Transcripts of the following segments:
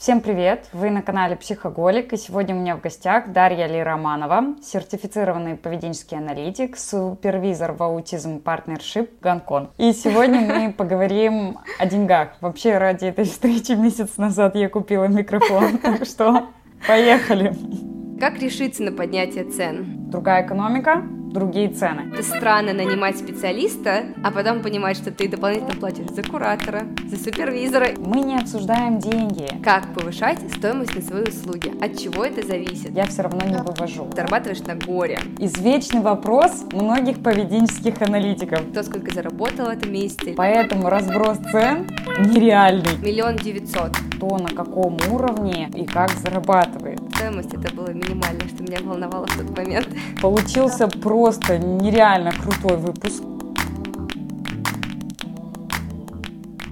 Всем привет! Вы на канале Психоголик, и сегодня у меня в гостях Дарья Ли Романова, сертифицированный поведенческий аналитик, супервизор в аутизм партнершип Гонконг. И сегодня мы поговорим о деньгах. Вообще ради этой встречи месяц назад я купила микрофон, так что поехали! Как решиться на поднятие цен? Другая экономика, другие цены. Это странно нанимать специалиста, а потом понимать, что ты дополнительно платишь за куратора, за супервизора. Мы не обсуждаем деньги. Как повышать стоимость на свои услуги? От чего это зависит? Я все равно не вывожу. Зарабатываешь на горе. Извечный вопрос многих поведенческих аналитиков. Кто сколько заработал в этом месяце? Поэтому разброс цен нереальный. Миллион девятьсот. Кто на каком уровне и как зарабатывает. Стоимость это было минимальное, что меня волновало в тот момент. Получился просто нереально крутой выпуск.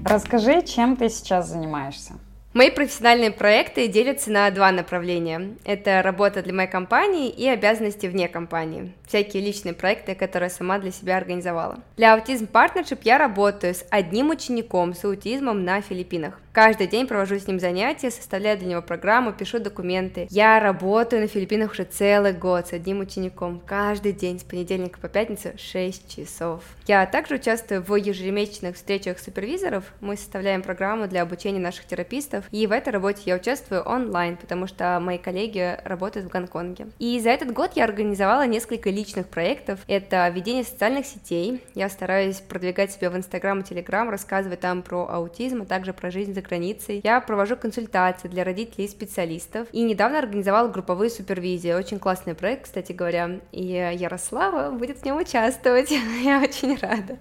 Расскажи, чем ты сейчас занимаешься? Мои профессиональные проекты делятся на два направления. Это работа для моей компании и обязанности вне компании. Всякие личные проекты, которые сама для себя организовала. Для аутизм партнершип я работаю с одним учеником с аутизмом на Филиппинах. Каждый день провожу с ним занятия, составляю для него программу, пишу документы. Я работаю на Филиппинах уже целый год с одним учеником. Каждый день с понедельника по пятницу 6 часов. Я также участвую в ежемесячных встречах супервизоров. Мы составляем программу для обучения наших терапистов. И в этой работе я участвую онлайн, потому что мои коллеги работают в Гонконге. И за этот год я организовала несколько личных проектов. Это ведение социальных сетей. Я стараюсь продвигать себя в Инстаграм и Телеграм, рассказывать там про аутизм, а также про жизнь за границей. Я провожу консультации для родителей и специалистов. И недавно организовала групповые супервизии. Очень классный проект, кстати говоря. И Ярослава будет в нем участвовать. Я очень рада.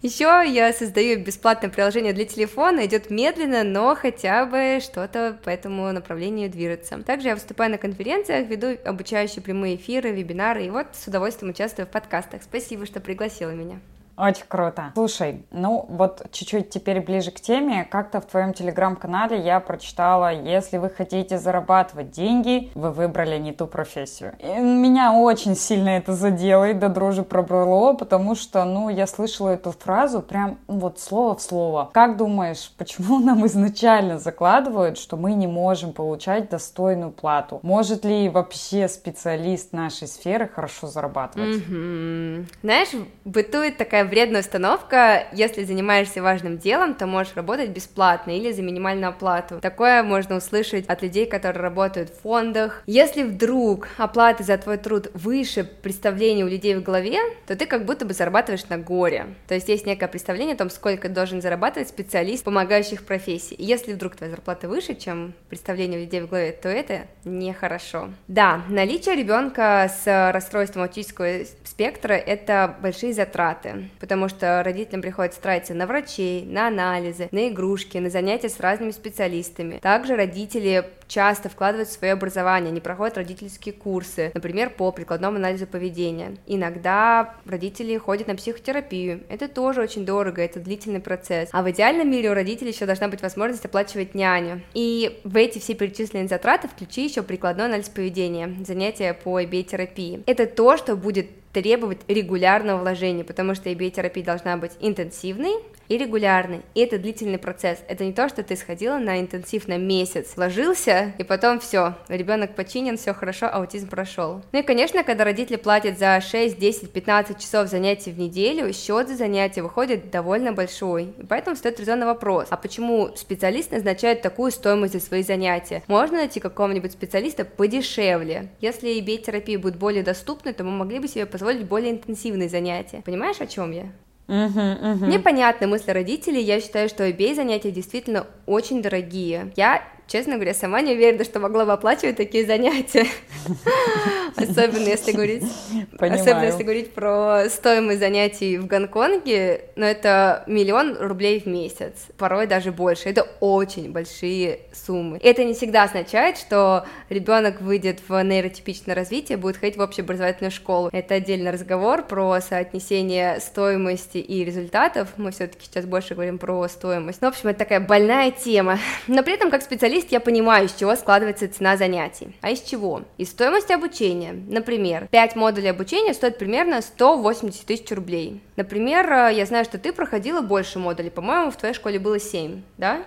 Еще я создаю бесплатное приложение для телефона, идет медленно, но хотя бы что-то по этому направлению движется. Также я выступаю на конференциях, веду обучающие прямые эфиры, вебинары, и вот с удовольствием участвую в подкастах. Спасибо, что пригласила меня. Очень круто. Слушай, ну вот чуть-чуть теперь ближе к теме. Как-то в твоем телеграм-канале я прочитала, если вы хотите зарабатывать деньги, вы выбрали не ту профессию. И меня очень сильно это задело и до дрожи пробрало, потому что, ну, я слышала эту фразу прям вот слово в слово. Как думаешь, почему нам изначально закладывают, что мы не можем получать достойную плату? Может ли вообще специалист нашей сферы хорошо зарабатывать? Mm-hmm. Знаешь, бытует такая вредная установка, если занимаешься важным делом, то можешь работать бесплатно или за минимальную оплату. Такое можно услышать от людей, которые работают в фондах. Если вдруг оплата за твой труд выше представления у людей в голове, то ты как будто бы зарабатываешь на горе. То есть есть некое представление о том, сколько должен зарабатывать специалист помогающих профессий. И если вдруг твоя зарплата выше, чем представление у людей в голове, то это нехорошо. Да, наличие ребенка с расстройством аутического спектра – это большие затраты потому что родителям приходится тратиться на врачей, на анализы, на игрушки, на занятия с разными специалистами. Также родители часто вкладывают в свое образование, они проходят родительские курсы, например, по прикладному анализу поведения. Иногда родители ходят на психотерапию, это тоже очень дорого, это длительный процесс. А в идеальном мире у родителей еще должна быть возможность оплачивать няню. И в эти все перечисленные затраты включи еще прикладной анализ поведения, занятия по EBA-терапии. Это то, что будет требовать регулярного вложения, потому что EBA-терапия должна быть интенсивной, и регулярный. И это длительный процесс. Это не то, что ты сходила на интенсив на месяц, вложился, и потом все, ребенок починен, все хорошо, аутизм прошел. Ну и, конечно, когда родители платят за 6, 10, 15 часов занятий в неделю, счет за занятия выходит довольно большой. И поэтому стоит резонный вопрос, а почему специалист назначает такую стоимость за свои занятия? Можно найти какого-нибудь специалиста подешевле? Если EBA-терапия будет более доступной, то мы могли бы себе позволить более интенсивные занятия. Понимаешь, о чем я? Угу, угу. Мне понятны мысли родителей, я считаю, что обе занятия действительно очень дорогие. Я честно говоря, сама не уверена, что могла бы оплачивать такие занятия. Особенно если говорить, особенно если говорить про стоимость занятий в Гонконге, но это миллион рублей в месяц, порой даже больше. Это очень большие суммы. Это не всегда означает, что ребенок выйдет в нейротипичное развитие, будет ходить в общеобразовательную школу. Это отдельный разговор про соотнесение стоимости и результатов. Мы все-таки сейчас больше говорим про стоимость. Ну, в общем, это такая больная тема. Но при этом, как специалист, специалист, я понимаю, из чего складывается цена занятий. А из чего? Из стоимости обучения. Например, 5 модулей обучения стоят примерно 180 тысяч рублей. Например, э, я знаю, что ты проходила больше модулей, по-моему, в твоей школе было 7, да?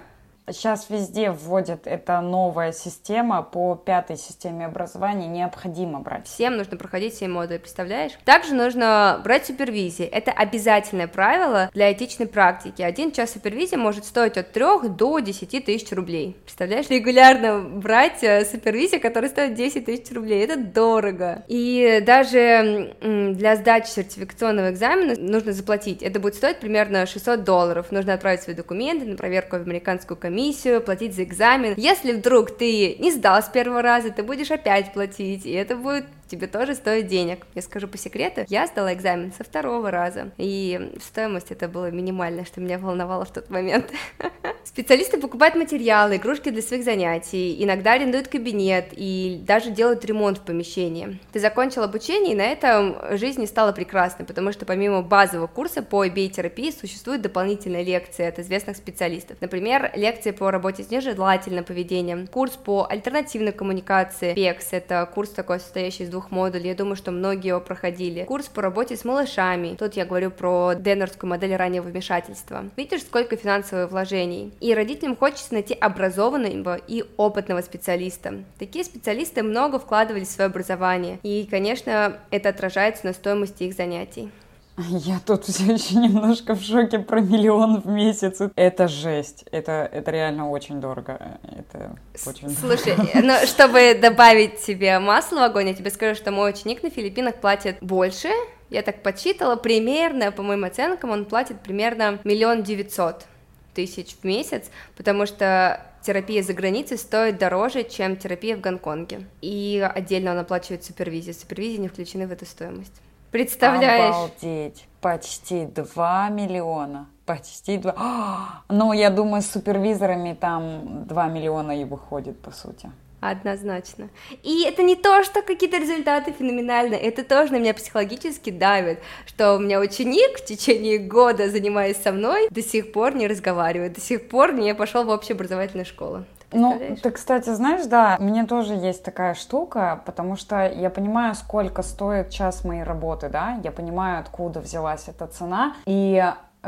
Сейчас везде вводят эта новая система по пятой системе образования, необходимо брать. Всем нужно проходить 7 модулей, представляешь? Также нужно брать супервизии. Это обязательное правило для этичной практики. Один час супервизии может стоить от 3 до 10 тысяч рублей. Представляешь? Регулярно брать э, супервизию, которая стоит 10 тысяч рублей. Это дорого. И даже для сдачи сертификационного экзамена нужно заплатить. Это будет стоить примерно 600 долларов. Нужно отправить свои документы на проверку в американскую комиссию, платить за экзамен. Если вдруг ты не сдал с первого раза, ты будешь опять платить, и это будет тебе тоже стоит денег. Я скажу по секрету, я сдала экзамен со второго раза, и стоимость это было минимальное, что меня волновало в тот момент. Специалисты покупают материалы, игрушки для своих занятий, иногда арендуют кабинет и даже делают ремонт в помещении. Ты закончил обучение, и на этом жизнь не стала прекрасной, потому что помимо базового курса по EBA-терапии существуют дополнительные лекции от известных специалистов. Например, лекции по работе с нежелательным поведением, курс по альтернативной коммуникации, PEX, это курс такой, состоящий из двух двух модулей, я думаю, что многие его проходили. Курс по работе с малышами, тут я говорю про деннерскую модель раннего вмешательства. Видишь, сколько финансовых вложений. И родителям хочется найти образованного и опытного специалиста. Такие специалисты много вкладывали в свое образование, и, конечно, это отражается на стоимости их занятий. Я тут все еще немножко в шоке про миллион в месяц. Это жесть. Это, это реально очень дорого. Это очень Слушай, дорого. ну, чтобы добавить себе масло в огонь, я тебе скажу, что мой ученик на Филиппинах платит больше, я так подсчитала, примерно, по моим оценкам, он платит примерно миллион девятьсот тысяч в месяц, потому что терапия за границей стоит дороже, чем терапия в Гонконге. И отдельно он оплачивает супервизию. Супервизии не включены в эту стоимость. Представляешь? Обалдеть. Почти 2 миллиона. Почти 2. Ну, я думаю, с супервизорами там 2 миллиона и выходит, по сути. Однозначно. И это не то, что какие-то результаты феноменальные, это тоже на меня психологически давит, что у меня ученик в течение года, занимаясь со мной, до сих пор не разговаривает, до сих пор не пошел в общеобразовательную школу. Ну, ты, кстати, знаешь, да, мне тоже есть такая штука, потому что я понимаю, сколько стоит час моей работы, да, я понимаю, откуда взялась эта цена, и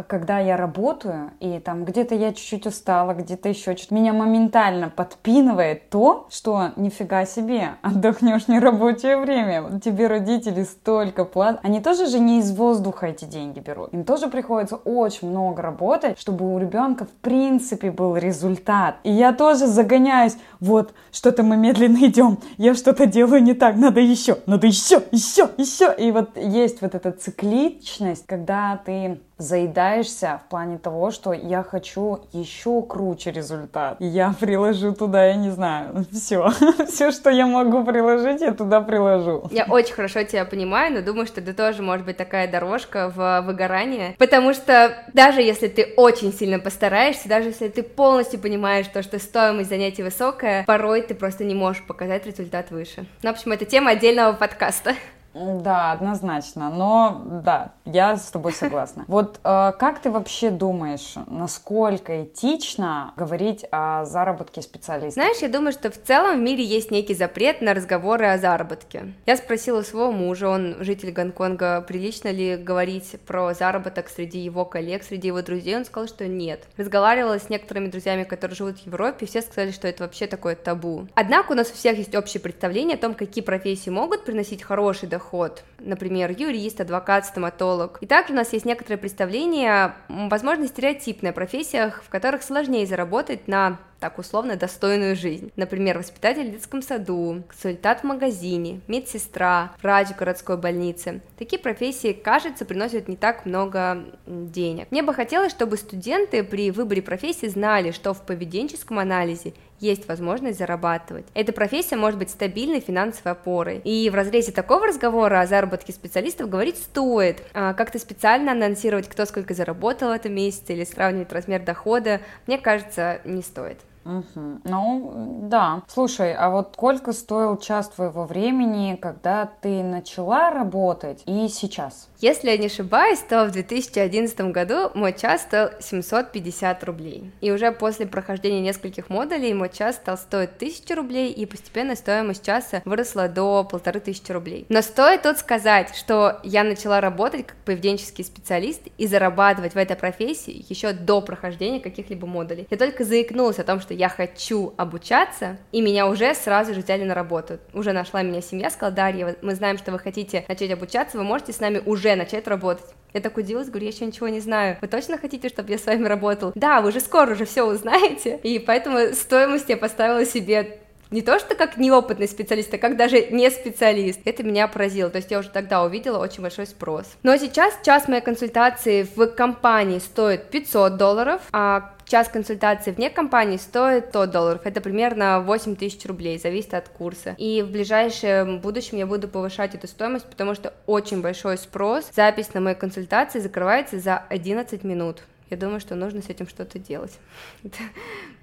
когда я работаю, и там где-то я чуть-чуть устала, где-то еще что-то, меня моментально подпинывает то, что нифига себе, отдохнешь не рабочее время, тебе родители столько платят. Они тоже же не из воздуха эти деньги берут. Им тоже приходится очень много работать, чтобы у ребенка в принципе был результат. И я тоже загоняюсь, вот, что-то мы медленно идем, я что-то делаю не так, надо еще, надо еще, еще, еще. И вот есть вот эта цикличность, когда ты заедаешься в плане того, что я хочу еще круче результат. Я приложу туда, я не знаю, все. все, что я могу приложить, я туда приложу. Я очень хорошо тебя понимаю, но думаю, что это тоже может быть такая дорожка в выгорание. Потому что даже если ты очень сильно постараешься, даже если ты полностью понимаешь то, что стоимость занятий высокая, порой ты просто не можешь показать результат выше. Ну, в общем, это тема отдельного подкаста. Да, однозначно. Но да, я с тобой согласна. Вот э, как ты вообще думаешь, насколько этично говорить о заработке специалиста? Знаешь, я думаю, что в целом в мире есть некий запрет на разговоры о заработке. Я спросила своего мужа, он житель Гонконга, прилично ли говорить про заработок среди его коллег, среди его друзей. Он сказал, что нет. Разговаривала с некоторыми друзьями, которые живут в Европе, и все сказали, что это вообще такое табу. Однако у нас у всех есть общее представление о том, какие профессии могут приносить хороший доход доход, например, юрист, адвокат, стоматолог. И также у нас есть некоторое представление, возможно, стереотипное о профессиях, в которых сложнее заработать на так условно достойную жизнь. Например, воспитатель в детском саду, консультант в магазине, медсестра, врач в городской больнице. Такие профессии, кажется, приносят не так много денег. Мне бы хотелось, чтобы студенты при выборе профессии знали, что в поведенческом анализе есть возможность зарабатывать. Эта профессия может быть стабильной финансовой опорой. И в разрезе такого разговора о заработке специалистов говорить стоит. А как-то специально анонсировать, кто сколько заработал в этом месяце или сравнивать размер дохода, мне кажется, не стоит. Угу. Ну, да. Слушай, а вот сколько стоил час твоего времени, когда ты начала работать и сейчас? Если я не ошибаюсь, то в 2011 году мой час стоил 750 рублей. И уже после прохождения нескольких модулей мой час стал стоить 1000 рублей, и постепенно стоимость часа выросла до полторы тысячи рублей. Но стоит тут сказать, что я начала работать как поведенческий специалист и зарабатывать в этой профессии еще до прохождения каких-либо модулей. Я только заикнулась о том, что я хочу обучаться, и меня уже сразу же взяли на работу. Уже нашла меня семья, сказала, Дарья, мы знаем, что вы хотите начать обучаться, вы можете с нами уже начать работать. Я так удивилась, говорю, я еще ничего не знаю. Вы точно хотите, чтобы я с вами работал? Да, вы же скоро уже все узнаете. И поэтому стоимость я поставила себе не то, что как неопытный специалист, а как даже не специалист. Это меня поразило, то есть я уже тогда увидела очень большой спрос. Но сейчас час моей консультации в компании стоит 500 долларов, а час консультации вне компании стоит 100 долларов, это примерно 8 тысяч рублей, зависит от курса. И в ближайшем будущем я буду повышать эту стоимость, потому что очень большой спрос. Запись на мои консультации закрывается за 11 минут. Я думаю, что нужно с этим что-то делать. Это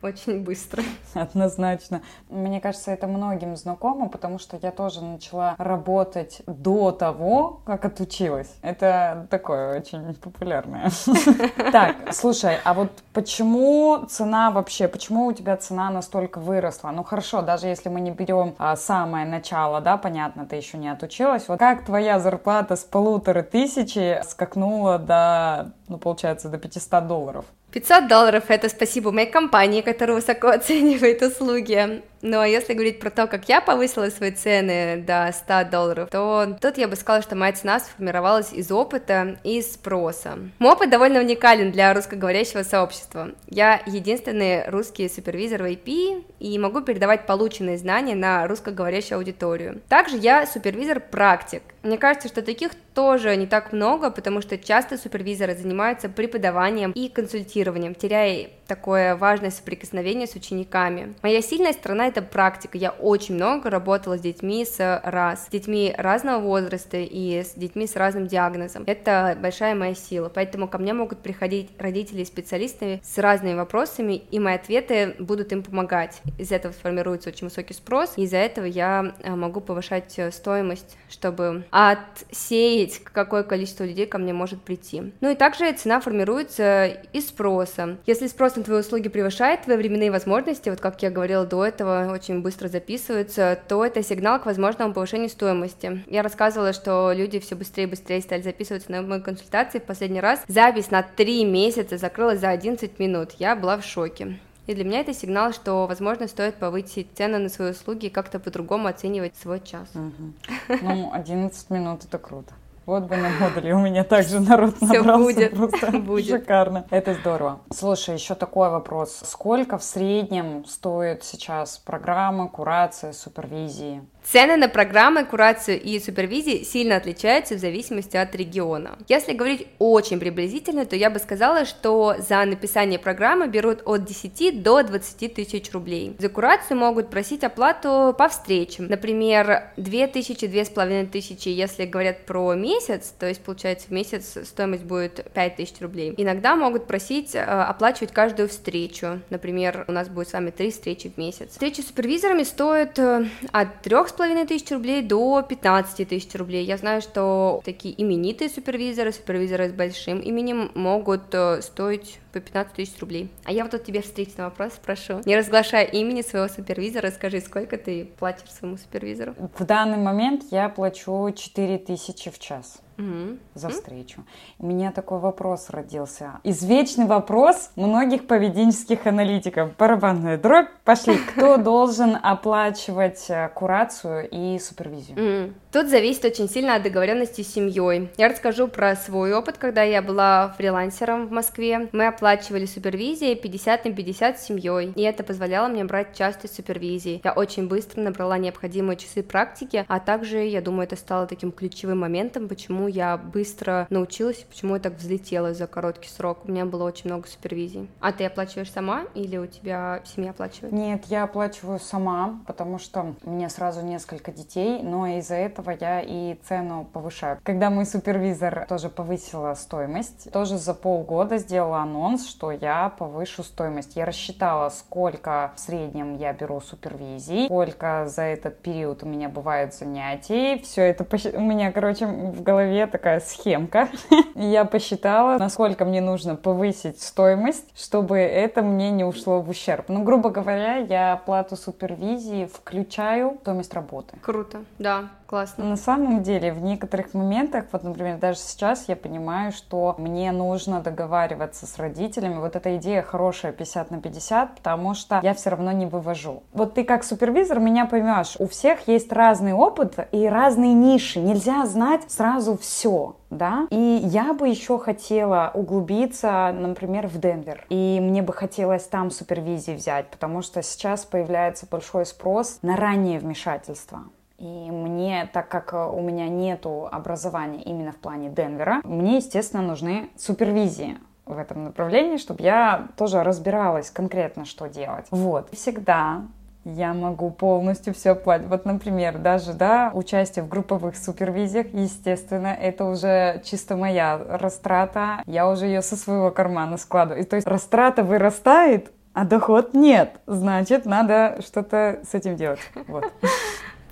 очень быстро. Однозначно. Мне кажется, это многим знакомо, потому что я тоже начала работать до того, как отучилась. Это такое очень популярное. Так, слушай, а вот почему цена вообще, почему у тебя цена настолько выросла? Ну хорошо, даже если мы не берем а, самое начало, да, понятно, ты еще не отучилась. Вот как твоя зарплата с полутора тысячи скакнула до, ну получается, до 500 долларов? 500 долларов — это спасибо моей компании, которая высоко оценивает услуги. Ну а если говорить про то, как я повысила свои цены до 100 долларов, то тут я бы сказала, что моя цена сформировалась из опыта и спроса. Мой опыт довольно уникален для русскоговорящего сообщества. Я единственный русский супервизор в IP и могу передавать полученные знания на русскоговорящую аудиторию. Также я супервизор-практик. Мне кажется, что таких тоже не так много, потому что часто супервизоры занимаются преподаванием и консультированием, теряя такое важное соприкосновение с учениками. Моя сильная сторона — это практика. Я очень много работала с детьми с раз, с детьми разного возраста и с детьми с разным диагнозом. Это большая моя сила, поэтому ко мне могут приходить родители и специалисты с разными вопросами, и мои ответы будут им помогать. Из этого сформируется очень высокий спрос, и из-за этого я э, могу повышать стоимость, чтобы отсеять, какое количество людей ко мне может прийти. Ну и также цена формируется из спроса. Если спрос на твои услуги превышает твои временные возможности, вот как я говорила до этого, очень быстро записываются, то это сигнал к возможному повышению стоимости. Я рассказывала, что люди все быстрее и быстрее стали записываться на мои консультации. В последний раз запись на 3 месяца закрылась за 11 минут. Я была в шоке. И для меня это сигнал, что, возможно, стоит повысить цены на свои услуги и как-то по-другому оценивать свой час. Угу. Ну, 11 минут это круто. Вот бы на модуле у меня также народ Все набрался. будет, просто будет. Шикарно. Это здорово. Слушай, еще такой вопрос. Сколько в среднем стоит сейчас программы, курации, супервизии? Цены на программы, курацию и супервизии сильно отличаются в зависимости от региона. Если говорить очень приблизительно, то я бы сказала, что за написание программы берут от 10 до 20 тысяч рублей. За курацию могут просить оплату по встречам. Например, 2 тысячи, 2,5 тысячи, если говорят про месяц, то есть получается в месяц стоимость будет 5 тысяч рублей. Иногда могут просить э, оплачивать каждую встречу. Например, у нас будет с вами 3 встречи в месяц. Встречи с супервизорами стоят э, от 3,5 2,5 тысяч рублей до 15 тысяч рублей. Я знаю, что такие именитые супервизоры, супервизоры с большим именем могут э, стоить по 15 тысяч рублей. А я вот тут тебе встречный вопрос спрошу. Не разглашая имени своего супервизора, скажи, сколько ты платишь своему супервизору? В данный момент я плачу 4 тысячи в час угу. за встречу. У меня такой вопрос родился. Извечный вопрос многих поведенческих аналитиков. Барабанная дробь. Пошли. Кто должен оплачивать э, курацию и супервизию? Тут зависит очень сильно от договоренности с семьей. Я расскажу про свой опыт, когда я была фрилансером в Москве. Мы оплачивали супервизии 50 на 50 с семьей, и это позволяло мне брать часть супервизии. Я очень быстро набрала необходимые часы практики, а также, я думаю, это стало таким ключевым моментом, почему я быстро научилась, почему я так взлетела за короткий срок. У меня было очень много супервизий. А ты оплачиваешь сама или у тебя семья оплачивает? Нет, я оплачиваю сама, потому что у меня сразу несколько детей, но из-за этого я и цену повышаю. Когда мой супервизор тоже повысила стоимость, тоже за полгода сделала анонс, что я повышу стоимость. Я рассчитала, сколько в среднем я беру супервизий, сколько за этот период у меня бывает занятий. Все это у меня, короче, в голове такая схемка. Я посчитала, насколько мне нужно повысить стоимость, чтобы это мне не ушло в ущерб. Ну, грубо говоря, я оплату супервизии включаю стоимость работы. Круто, да. Классно. На самом деле, в некоторых моментах, вот, например, даже сейчас я понимаю, что мне нужно договариваться с родителями. Вот эта идея хорошая 50 на 50, потому что я все равно не вывожу. Вот ты как супервизор меня поймешь, у всех есть разный опыт и разные ниши. Нельзя знать сразу все да, и я бы еще хотела углубиться, например, в Денвер, и мне бы хотелось там супервизии взять, потому что сейчас появляется большой спрос на раннее вмешательство. И мне, так как э, у меня нету образования именно в плане Денвера, мне, естественно, нужны супервизии в этом направлении, чтобы я тоже разбиралась конкретно, что делать. Вот. Всегда я могу полностью все платить. Вот, например, даже, да, участие в групповых супервизиях, естественно, это уже чисто моя растрата. Я уже ее со своего кармана складываю. И, то есть растрата вырастает, а доход нет. Значит, надо что-то с этим делать. Вот.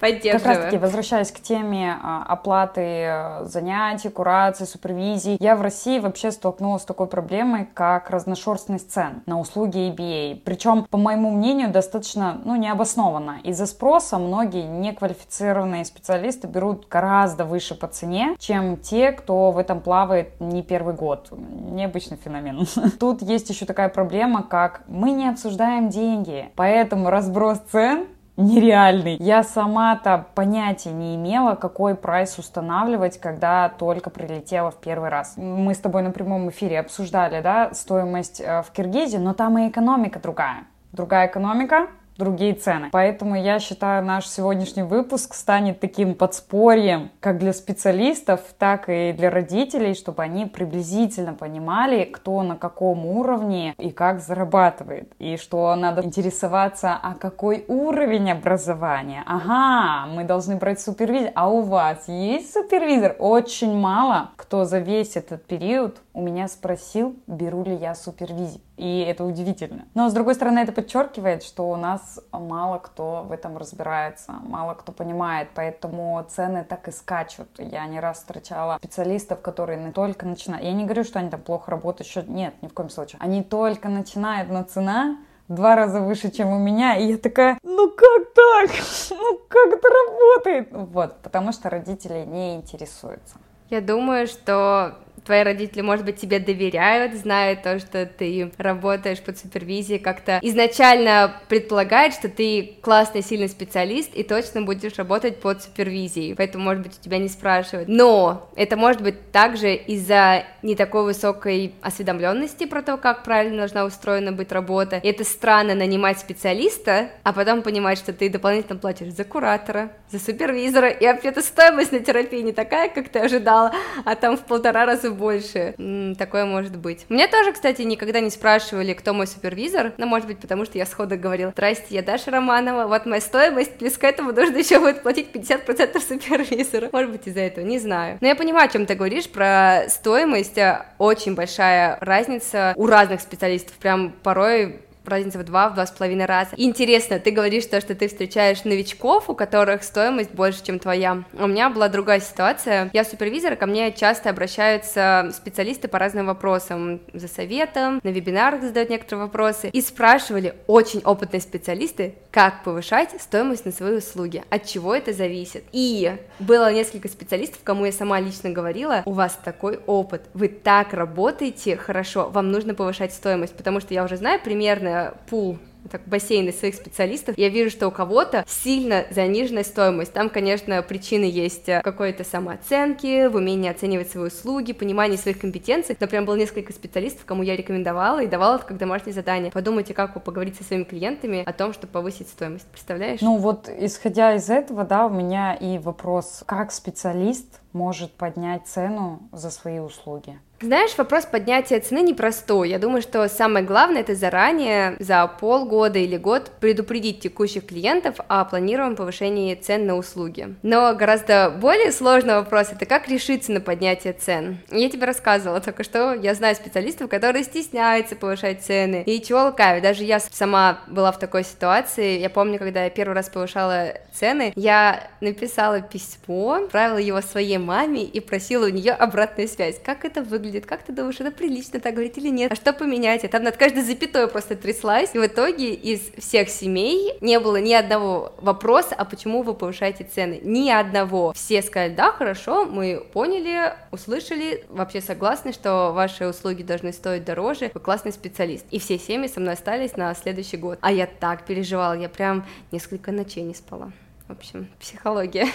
Поддерживаю. Как раз таки, возвращаясь к теме а, оплаты э, занятий, курации, супервизии, я в России вообще столкнулась с такой проблемой, как разношерстность цен на услуги ABA. Причем, по моему мнению, достаточно, ну, необоснованно. Из-за спроса многие неквалифицированные специалисты берут гораздо выше по цене, чем те, кто в этом плавает не первый год. Необычный феномен. Тут есть еще такая проблема, как мы не обсуждаем деньги, поэтому разброс цен нереальный. Я сама-то понятия не имела, какой прайс устанавливать, когда только прилетела в первый раз. Мы с тобой на прямом эфире обсуждали, да, стоимость э, в Киргизии, но там и экономика другая. Другая экономика, другие цены. Поэтому я считаю, наш сегодняшний выпуск станет таким подспорьем как для специалистов, так и для родителей, чтобы они приблизительно понимали, кто на каком уровне и как зарабатывает. И что надо интересоваться, а какой уровень образования. Ага, мы должны брать супервизор. А у вас есть супервизор? Очень мало кто за весь этот период у меня спросил, беру ли я супервизию. И это удивительно. Но, с другой стороны, это подчеркивает, что у нас мало кто в этом разбирается, мало кто понимает, поэтому цены так и скачут. Я не раз встречала специалистов, которые не только начинают... Я не говорю, что они там плохо работают, что... нет, ни в коем случае. Они только начинают, но цена два раза выше, чем у меня, и я такая, ну как так? Ну как это работает? Вот, потому что родители не интересуются. Я думаю, что твои родители, может быть, тебе доверяют, знают то, что ты работаешь под супервизией, как-то изначально предполагают, что ты классный, сильный специалист и точно будешь работать под супервизией, поэтому, может быть, у тебя не спрашивают. Но это может быть также из-за не такой высокой осведомленности про то, как правильно должна устроена быть работа. И это странно нанимать специалиста, а потом понимать, что ты дополнительно платишь за куратора, за супервизора, и вообще-то стоимость на терапии не такая, как ты ожидала, а там в полтора раза больше. Такое может быть. Мне тоже, кстати, никогда не спрашивали, кто мой супервизор, но может быть, потому что я сходу говорила, здрасте, я Даша Романова, вот моя стоимость, плюс к этому нужно еще будет платить 50% супервизора. Может быть, из-за этого, не знаю. Но я понимаю, о чем ты говоришь, про стоимость, очень большая разница у разных специалистов, прям порой разница в два, в два с половиной раза. Интересно, ты говоришь то, что ты встречаешь новичков, у которых стоимость больше, чем твоя. У меня была другая ситуация. Я супервизор, ко мне часто обращаются специалисты по разным вопросам, за советом, на вебинарах задают некоторые вопросы, и спрашивали очень опытные специалисты, как повышать стоимость на свои услуги, от чего это зависит. И было несколько специалистов, кому я сама лично говорила, у вас такой опыт, вы так работаете хорошо, вам нужно повышать стоимость, потому что я уже знаю примерно пул так, бассейны своих специалистов, я вижу, что у кого-то сильно заниженная стоимость. Там, конечно, причины есть э, какой-то самооценки, в умении оценивать свои услуги, понимании своих компетенций. Но прям было несколько специалистов, кому я рекомендовала и давала как домашнее задание. Подумайте, как вы поговорить со своими клиентами о том, чтобы повысить стоимость. Представляешь? Ну вот, исходя из этого, да, у меня и вопрос, как специалист может поднять цену за свои услуги? Знаешь, вопрос поднятия цены непростой. Я думаю, что самое главное это заранее, за полгода или год, предупредить текущих клиентов о планируемом повышении цен на услуги. Но гораздо более сложный вопрос это как решиться на поднятие цен. Я тебе рассказывала только что, я знаю специалистов, которые стесняются повышать цены. И чего лукавить, даже я сама была в такой ситуации. Я помню, когда я первый раз повышала цены, я написала письмо, отправила его своей маме и просила у нее обратную связь. Как это выглядит? Выглядит, как ты думаешь, это прилично так говорить или нет, а что поменять, и там над каждой запятой просто тряслась, и в итоге из всех семей не было ни одного вопроса, а почему вы повышаете цены, ни одного. Все сказали, да, хорошо, мы поняли, услышали, вообще согласны, что ваши услуги должны стоить дороже, вы классный специалист. И все семьи со мной остались на следующий год. А я так переживала, я прям несколько ночей не спала. В общем, психология.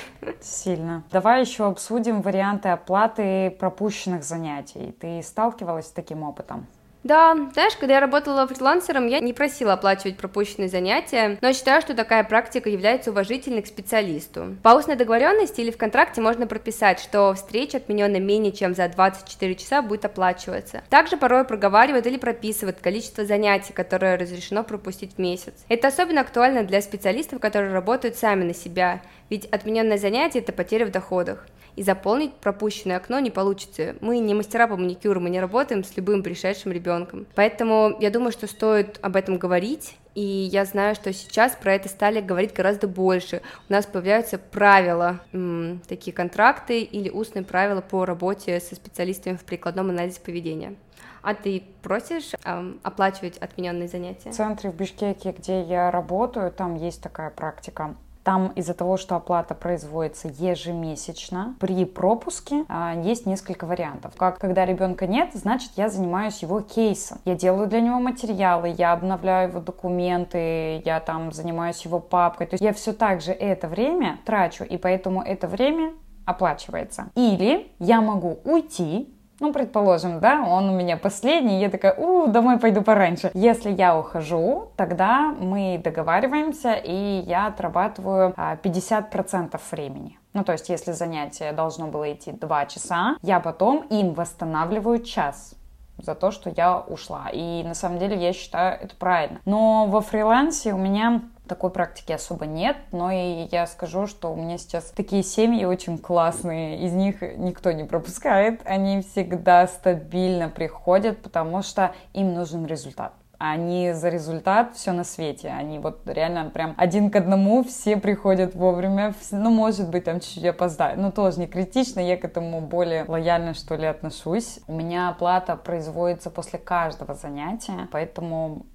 Сильно. Давай еще обсудим варианты оплаты пропущенных занятий. Ты сталкивалась с таким опытом? Да, знаешь, когда я работала фрилансером, я не просила оплачивать пропущенные занятия, но считаю, что такая практика является уважительной к специалисту. По устной договоренности или в контракте можно прописать, что встреча, отмененная менее чем за 24 часа, будет оплачиваться. Также порой проговаривают или прописывают количество занятий, которое разрешено пропустить в месяц. Это особенно актуально для специалистов, которые работают сами на себя, ведь отмененное занятие – это потеря в доходах и заполнить пропущенное окно не получится. Мы не мастера по маникюру, мы не работаем с любым пришедшим ребенком. Поэтому я думаю, что стоит об этом говорить, и я знаю, что сейчас про это стали говорить гораздо больше. У нас появляются правила, м, такие контракты или устные правила по работе со специалистами в прикладном анализе поведения. А ты просишь эм, оплачивать отмененные занятия? В центре в Бишкеке, где я работаю, там есть такая практика. Там из-за того, что оплата производится ежемесячно, при пропуске а, есть несколько вариантов. Как когда ребенка нет, значит я занимаюсь его кейсом. Я делаю для него материалы, я обновляю его документы, я там занимаюсь его папкой. То есть я все так же это время трачу, и поэтому это время оплачивается. Или я могу уйти, ну, предположим, да, он у меня последний, я такая, у, домой пойду пораньше. Если я ухожу, тогда мы договариваемся, и я отрабатываю 50% а, времени. Ну, то есть, если занятие должно было идти 2 часа, я потом им восстанавливаю час за то, что я ушла. И на самом деле я считаю это правильно. Но во фрилансе у меня такой практики особо нет, но и я скажу, что у меня сейчас такие семьи очень классные, из них никто не пропускает, они всегда стабильно приходят, потому что им нужен результат они за результат все на свете. Они вот реально прям один к одному все приходят вовремя. Ну, может быть, там чуть-чуть опоздают. Но тоже не критично, я к этому более лояльно, что ли, отношусь. У меня оплата производится после каждого занятия, поэтому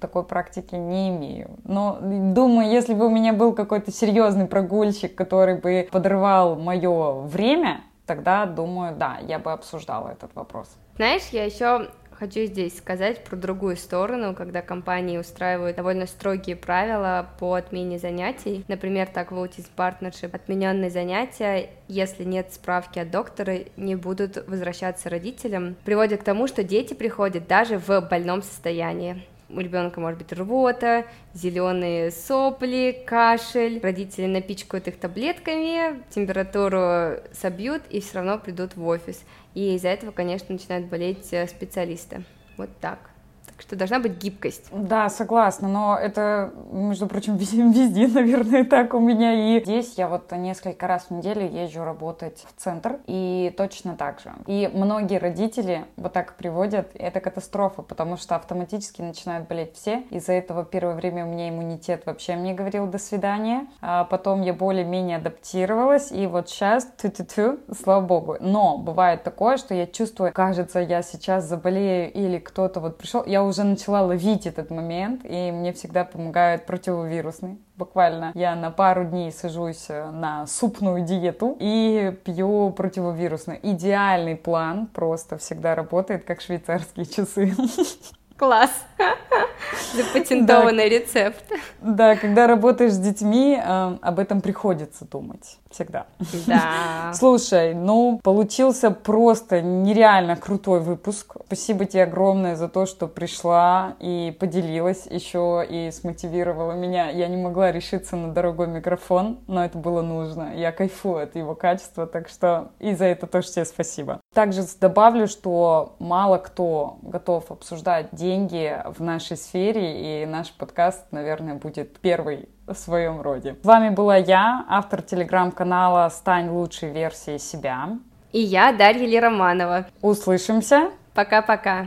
такой практики не имею. Но думаю, если бы у меня был какой-то серьезный прогульщик, который бы подрывал мое время, тогда, думаю, да, я бы обсуждала этот вопрос. Знаешь, я еще Хочу здесь сказать про другую сторону, когда компании устраивают довольно строгие правила по отмене занятий. Например, так в Autism Partnership отмененные занятия, если нет справки от доктора, не будут возвращаться родителям. Приводит к тому, что дети приходят даже в больном состоянии у ребенка может быть рвота, зеленые сопли, кашель, родители напичкают их таблетками, температуру собьют и все равно придут в офис. И из-за этого, конечно, начинают болеть э, специалисты. Вот так. Так что должна быть гибкость. Да, согласна, но это, между прочим, везде, наверное, так у меня. И здесь я вот несколько раз в неделю езжу работать в центр, и точно так же. И многие родители вот так приводят, это катастрофа, потому что автоматически начинают болеть все. Из-за этого первое время у меня иммунитет вообще мне говорил «до свидания», а потом я более-менее адаптировалась, и вот сейчас, тю-тю-тю, слава богу. Но бывает такое, что я чувствую, кажется, я сейчас заболею, или кто-то вот пришел, я уже начала ловить этот момент, и мне всегда помогают противовирусные. Буквально я на пару дней сажусь э, на супную диету и пью противовирусный. Идеальный план, просто всегда работает, как швейцарские часы. Класс. Запатентованный рецепт. Да, когда работаешь с детьми, э, об этом приходится думать. Всегда. Да. Слушай, ну, получился просто нереально крутой выпуск. Спасибо тебе огромное за то, что пришла и поделилась еще и смотивировала меня. Я не могла решиться на дорогой микрофон, но это было нужно. Я кайфую от его качества, так что и за это тоже тебе спасибо. Также добавлю, что мало кто готов обсуждать деньги в нашей сфере, и наш подкаст, наверное, будет первый в своем роде. С вами была я, автор телеграм-канала «Стань лучшей версией себя». И я, Дарья Лероманова. Услышимся. Пока-пока.